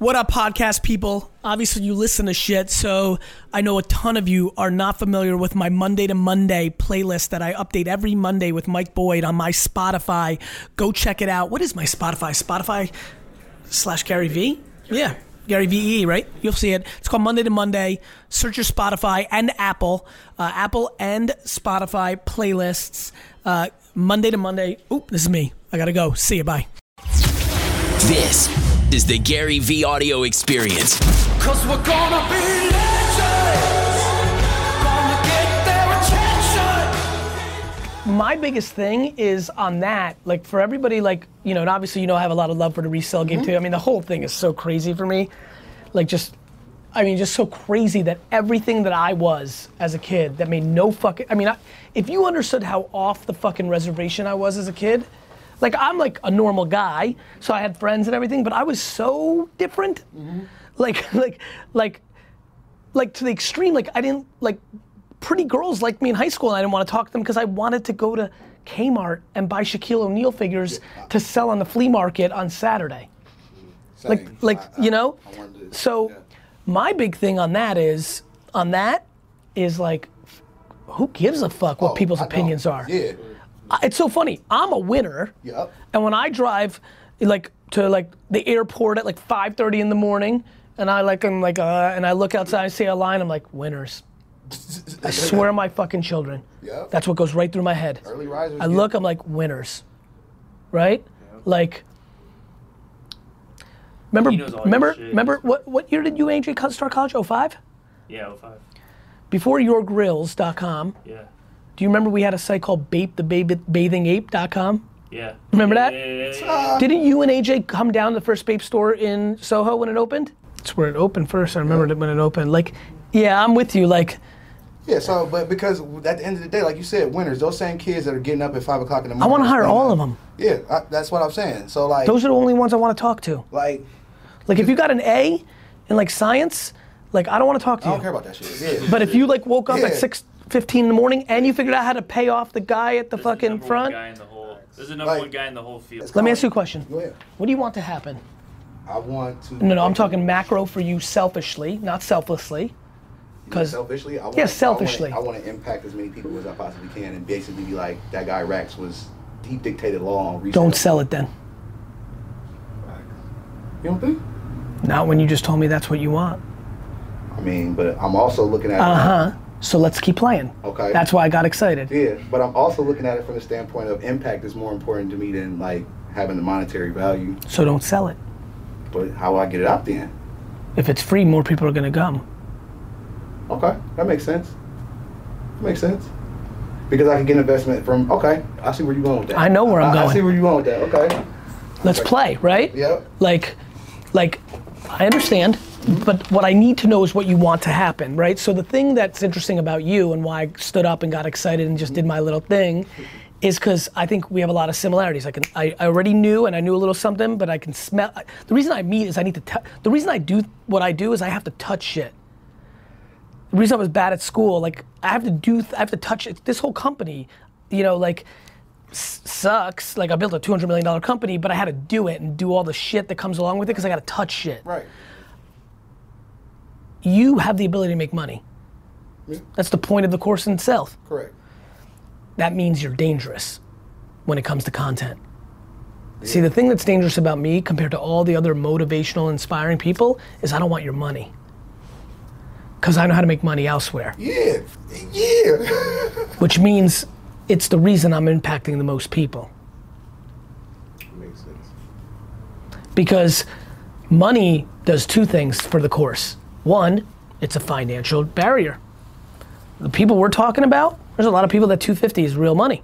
What up, podcast people? Obviously, you listen to shit, so I know a ton of you are not familiar with my Monday to Monday playlist that I update every Monday with Mike Boyd on my Spotify. Go check it out. What is my Spotify? Spotify slash GaryVee? Yeah, GaryVee, right? You'll see it. It's called Monday to Monday. Search your Spotify and Apple, uh, Apple and Spotify playlists. Uh, Monday to Monday. Oop, this is me. I gotta go. See you. Bye. This is the GaryVee audio experience. Cause we're gonna be legends. Gonna get their attention. my biggest thing is on that, like for everybody, like, you know, and obviously, you know, I have a lot of love for the resale game mm-hmm. too. I mean, the whole thing is so crazy for me. Like, just, I mean, just so crazy that everything that I was as a kid that made no fucking, I mean, I, if you understood how off the fucking reservation I was as a kid, like, I'm like a normal guy, so I had friends and everything, but I was so different. Mm-hmm. Like, like, like, like to the extreme. Like I didn't like pretty girls liked me in high school, and I didn't want to talk to them because I wanted to go to Kmart and buy Shaquille O'Neal figures to sell on the flea market on Saturday. Mm, like, Same. like I- I- you know. To- So, yeah. my big thing on that is on that is like, who gives a fuck what Oh, people's I don't. opinions are? Yeah. I- It's so funny. I'm a winner. Yep. And when I drive, like to like the airport at like 5:30 in the morning, and I like I'm like uh, and I look outside, I see a line, I'm like winners. I swear my fucking children. Yep. That's what goes right through my head. Early risers. I get- look, I'm like winners, right? Like. Remember, He knows all your remember, remember what, what year did you AJ co- start college? 05? Yeah, 05. Before yourgrills.com, Yeah. Do you remember we had a site called Bape the bathingape.com? Yeah. Remember that? Yeah, yeah, yeah, Didn't you and AJ come down to the first Bape store in Soho when it opened? It's where it opened first. I remember it when it opened. Like, yeah, I'm with you. Like, yeah, so, but because at the end of the day, like you said, winners, those same kids that are getting up at 5 o'clock in the morning. I want to hire all up. of them. Yeah, I, that's what I'm saying. So, like. Those are the only ones I want to talk to. Like. Like, if you got an A in, like, science, like, I don't want to talk to you. I don't care about that shit. Yeah. But if you, like, woke up yeah. at 6 15 in the morning, and you figured out how to pay off the guy at the There's fucking the front. The whole, there's right. one guy in the whole field. Let me ask you a question. What do you want to happen? I want to. No, no, I'm talking macro for you selfishly, not selflessly. Because selfishly, I want, yeah, selfishly. I want, to, I want to impact as many people as I possibly can, and basically be like, that guy Racks was he dictated law on resale. Don't sell it then. You don't think? Not when you just told me that's what you want. I mean, but I'm also looking at. Uh huh. So let's keep playing. Okay. That's why I got excited. Yeah, but I'm also looking at it from the standpoint of impact is more important to me than like having the monetary value. So don't sell it. But how will I get it out then? If it's free, more people are gonna come. Okay, that makes sense. That makes sense. Because I can get investment from. Okay, I see where you're going with that. I know where I'm I, I going. see where you're going with that. Okay. Let's play, right? Yep. Like, like, I understand, but what I need to know is what you want to happen, right? So the thing that's interesting about you and why I stood up and got excited and just did my little thing is because I think we have a lot of similarities. I can, I, I already knew and I knew a little something, but I can smell. The reason I meet is I need to. tou- the reason I do what I do is I have to touch shit. The reason I was bad at school, like I have to do, I have to touch it. This whole company, you know, like s- sucks. Like I built a two hundred million dollar company, but I had to do it and do all the shit that comes along with it because I got to touch shit. Right. You have the ability to make money. Yeah. That's the point of the course itself. Correct. That means you're dangerous when it comes to content. See, the thing that's dangerous about me compared to all the other motivational, inspiring people is I don't want your money. Because I know how to make money elsewhere. Yeah. Yeah. which means it's the reason I'm impacting the most people. makes sense. Because money does two things for the course. One, it's a financial barrier. The people we're talking about, there's a lot of people that 250 is real money.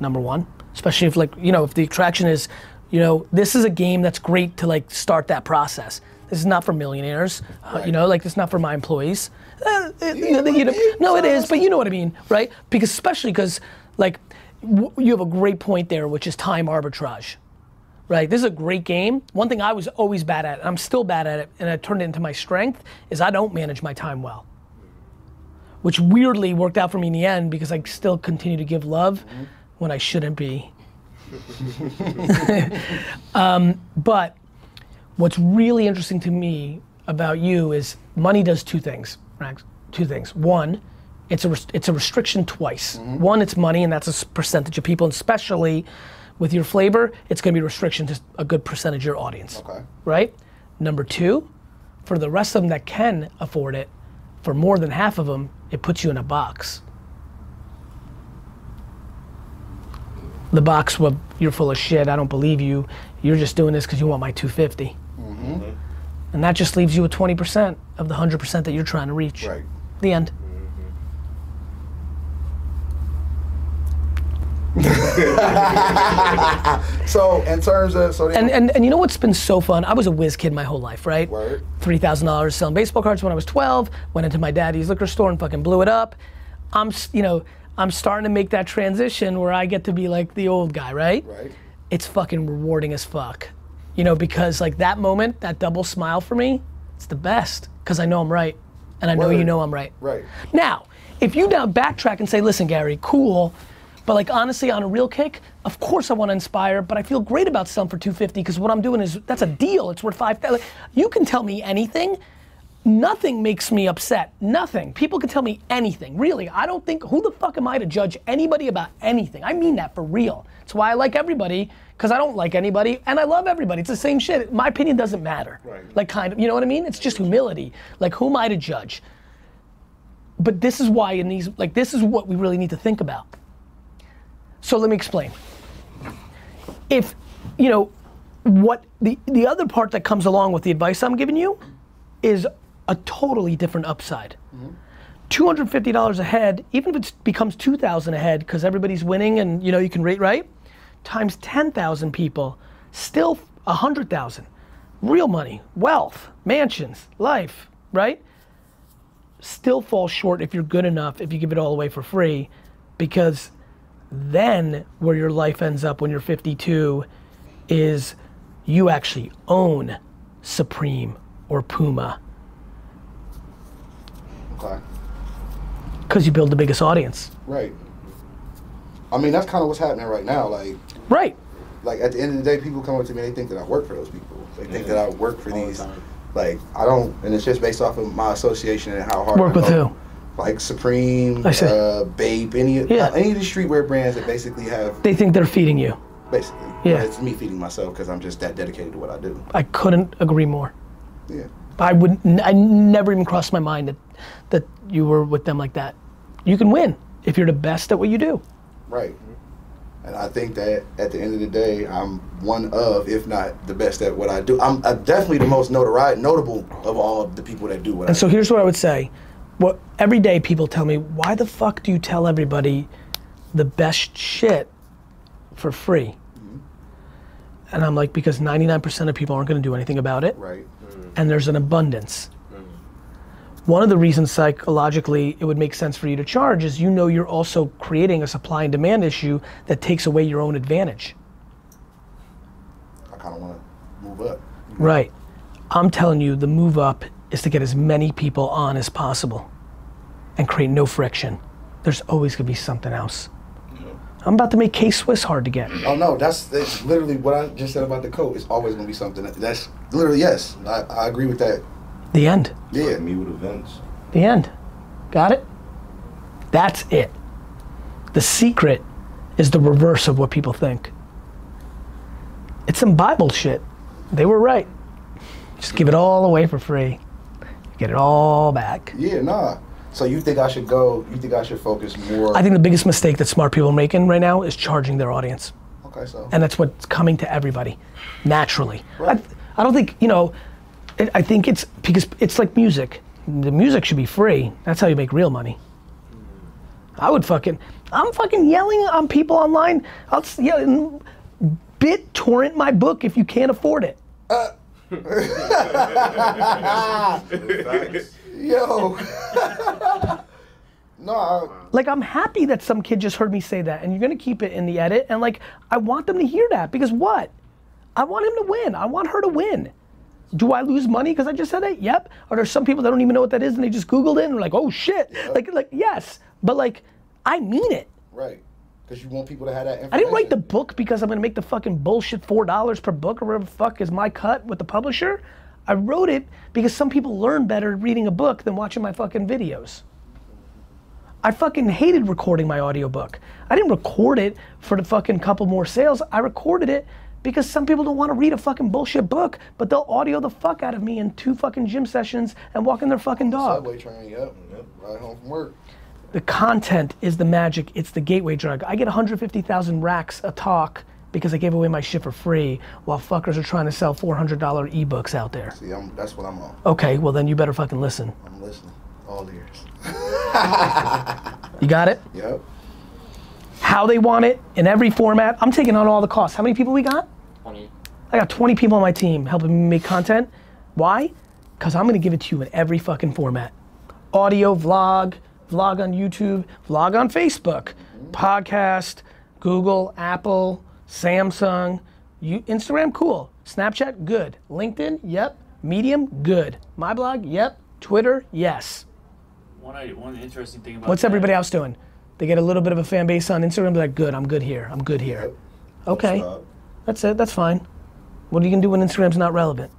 Number one, especially if like you know if the attraction is, you know, this is a game that's great to like start that process. This is not for millionaires, uh, you know, like it's not for my employees. Uh, it- you know, you know, no, it is, but you know what I mean, right? Because especially because like w- you have a great point there, which is time arbitrage right? This is a great game. One thing I was always bad at, and I'm still bad at it, and I turned it into my strength, is I don't manage my time well. Which weirdly worked out for me in the end because I still continue to give love when I shouldn't be. um, but what's really interesting to me about you is money does two things, Racks. Two things. One, it's a res- it's a restriction twice. One, it's money, and that's a percentage of people, and especially with your flavor, it's going to be restriction to a good percentage of your audience. Okay. Right. Number two, for the rest of them that can afford it, for more than half of them, it puts you in a box. The box where you're full of shit. I don't believe you. You're just doing this because you want my 250. Mm-hmm. And that just leaves you with 20% of the 100% that you're trying to reach. Right. The end. Mm-hmm. So in terms of so And, and and you know what's been so fun? I was a whiz kid my whole life, right? Word. Three thousand dollars selling baseball cards when I was twelve. Went into my daddy's liquor store and fucking blew it up. I'm, you know, I'm starting to make that transition where I get to be like the old guy, right? right. It's fucking rewarding as fuck. You know, because like that moment, that double smile for me, it's the best. Because I know I'm right, and I know you know I'm right. Right. Now, if you now backtrack and say, listen, Gary, cool, but like honestly, on a real kick, of course I want to inspire, but I feel great about selling for 250 because what I'm doing is that's a deal. It's worth five. You can tell me anything. Nothing makes me upset. Nothing. People can tell me anything. Really, I don't think. Who the fuck am I to judge anybody about anything? I mean that for real. It's why I like everybody because I don't like anybody and I love everybody. It's the same shit. My opinion doesn't matter. Right. Like kind of, you know what I mean? It's just humility. Like who am I to judge? But this is why in these, like this is what we really need to think about. So let me explain. If, you know, what the the other part that comes along with the advice I'm giving you is a totally different upside. Mm-hmm. $250 a head, even if it becomes 2,000 a head because everybody's winning and you know you can rate right, times 10,000 people, still 100,000. Real money, wealth, mansions, life, right? Still falls short if you're good enough if you give it all away for free because then where your life ends up when you're 52 is you actually own Supreme or Puma Okay. because you build the biggest audience. Right. I mean, that's kind of what's happening right now. Like, Right. like at the end of the day, people come up to me, and they think that I work for those people. They think Yeah. that I work for All these. time. Like, I don't, and it's just based off of my association and how hard. Work I with go. who? Like Supreme, uh, Bape, any Yeah. uh, any of the streetwear brands that basically have They think they're feeding you. basically. Yeah. It's me feeding myself because I'm just that dedicated to what I do. I couldn't agree more. Yeah. I would. n- I never even crossed my mind that that you were with them like that. You can win if you're the best at what you do. Right. And I think that at the end of the day, I'm one of, if not the best at what I do. I'm, uh definitely the most notori- notable of all of the people that do what And I so do. here's what I would say. What every day people tell me, why the fuck do you tell everybody the best shit for free? Mm-hmm. And I'm like, because 99% of people aren't going to do anything about it. Right. Mm. and there's an abundance. Mm. One of the reasons psychologically it would make sense for you to charge is you know you're also creating a supply and demand issue that takes away your own advantage. I kind of want to move up. Right. I'm telling you, the move up is to get as many people on as possible and create no friction. There's always gonna be something else. I'm about to make K Swiss hard to get. Oh no, that's that's literally what I just said about the coat. It's always gonna be something. That's literally yes. I, I agree with that. The end. Yeah. Me with events. The end. Got it? That's it. The secret is the reverse of what people think. It's some Bible shit. They were right. Just give it all away for free. Get it all back. Yeah. Nah. So you think I should go? You think I should focus more? I think the biggest mistake that smart people are making right now is charging their audience. Okay. So. And that's what's coming to everybody naturally. Right. I, I don't think, you know, it, I think it's because it's like music. The music should be free. That's how you make real money. I would fucking, I'm fucking yelling on people online. I'll yell, bit torrent my book if you can't afford it. Facts. Yo. no. I, Like I'm happy that some kid just heard me say that, and you're gonna keep it in the edit. And like, I want them to hear that because what? I want him to win. I want her to win. Do I lose money because I just said it? Yep. Or there's some people that don't even know what that is and they just Googled it and are like, oh shit. Like, like yes. But like, I mean it. right. Because you want people to have that information. I didn't write the book because I'm gonna make the fucking bullshit four dollars per book or whatever the fuck is my cut with the publisher. I wrote it because some people learn better reading a book than watching my fucking videos. I fucking hated recording my audiobook. I didn't record it for the fucking couple more sales. I recorded it because some people don't want to read a fucking bullshit book, but they'll audio the fuck out of me in two fucking gym sessions and walking their fucking dog. Subway train, yep, yep, right home from work. The content is the magic. It's the gateway drug. I get 150,000 racks a talk because I gave away my shit for free while fuckers are trying to sell $400 ebooks out there. See, I'm, that's what I'm on. Okay, well then you better fucking listen. I'm listening. All ears. You got it? Yep. How they want it in every format. I'm taking on all the costs. How many people we got? 20. I got 20 people on my team helping me make content. Why? Because I'm gonna give it to you in every fucking format. Audio, vlog, vlog on YouTube, vlog on Facebook, podcast, Google, Apple, Samsung, you, Instagram, cool. Snapchat, good. LinkedIn, yep. Medium, good. My blog, yep. Twitter, yes. One, one interesting thing about What's that- everybody else doing? They get a little bit of a fan base on Instagram, they're like, good, I'm good here, I'm good here. Yep. Okay, Stop. that's it, that's fine. What are you gonna do when Instagram's not relevant?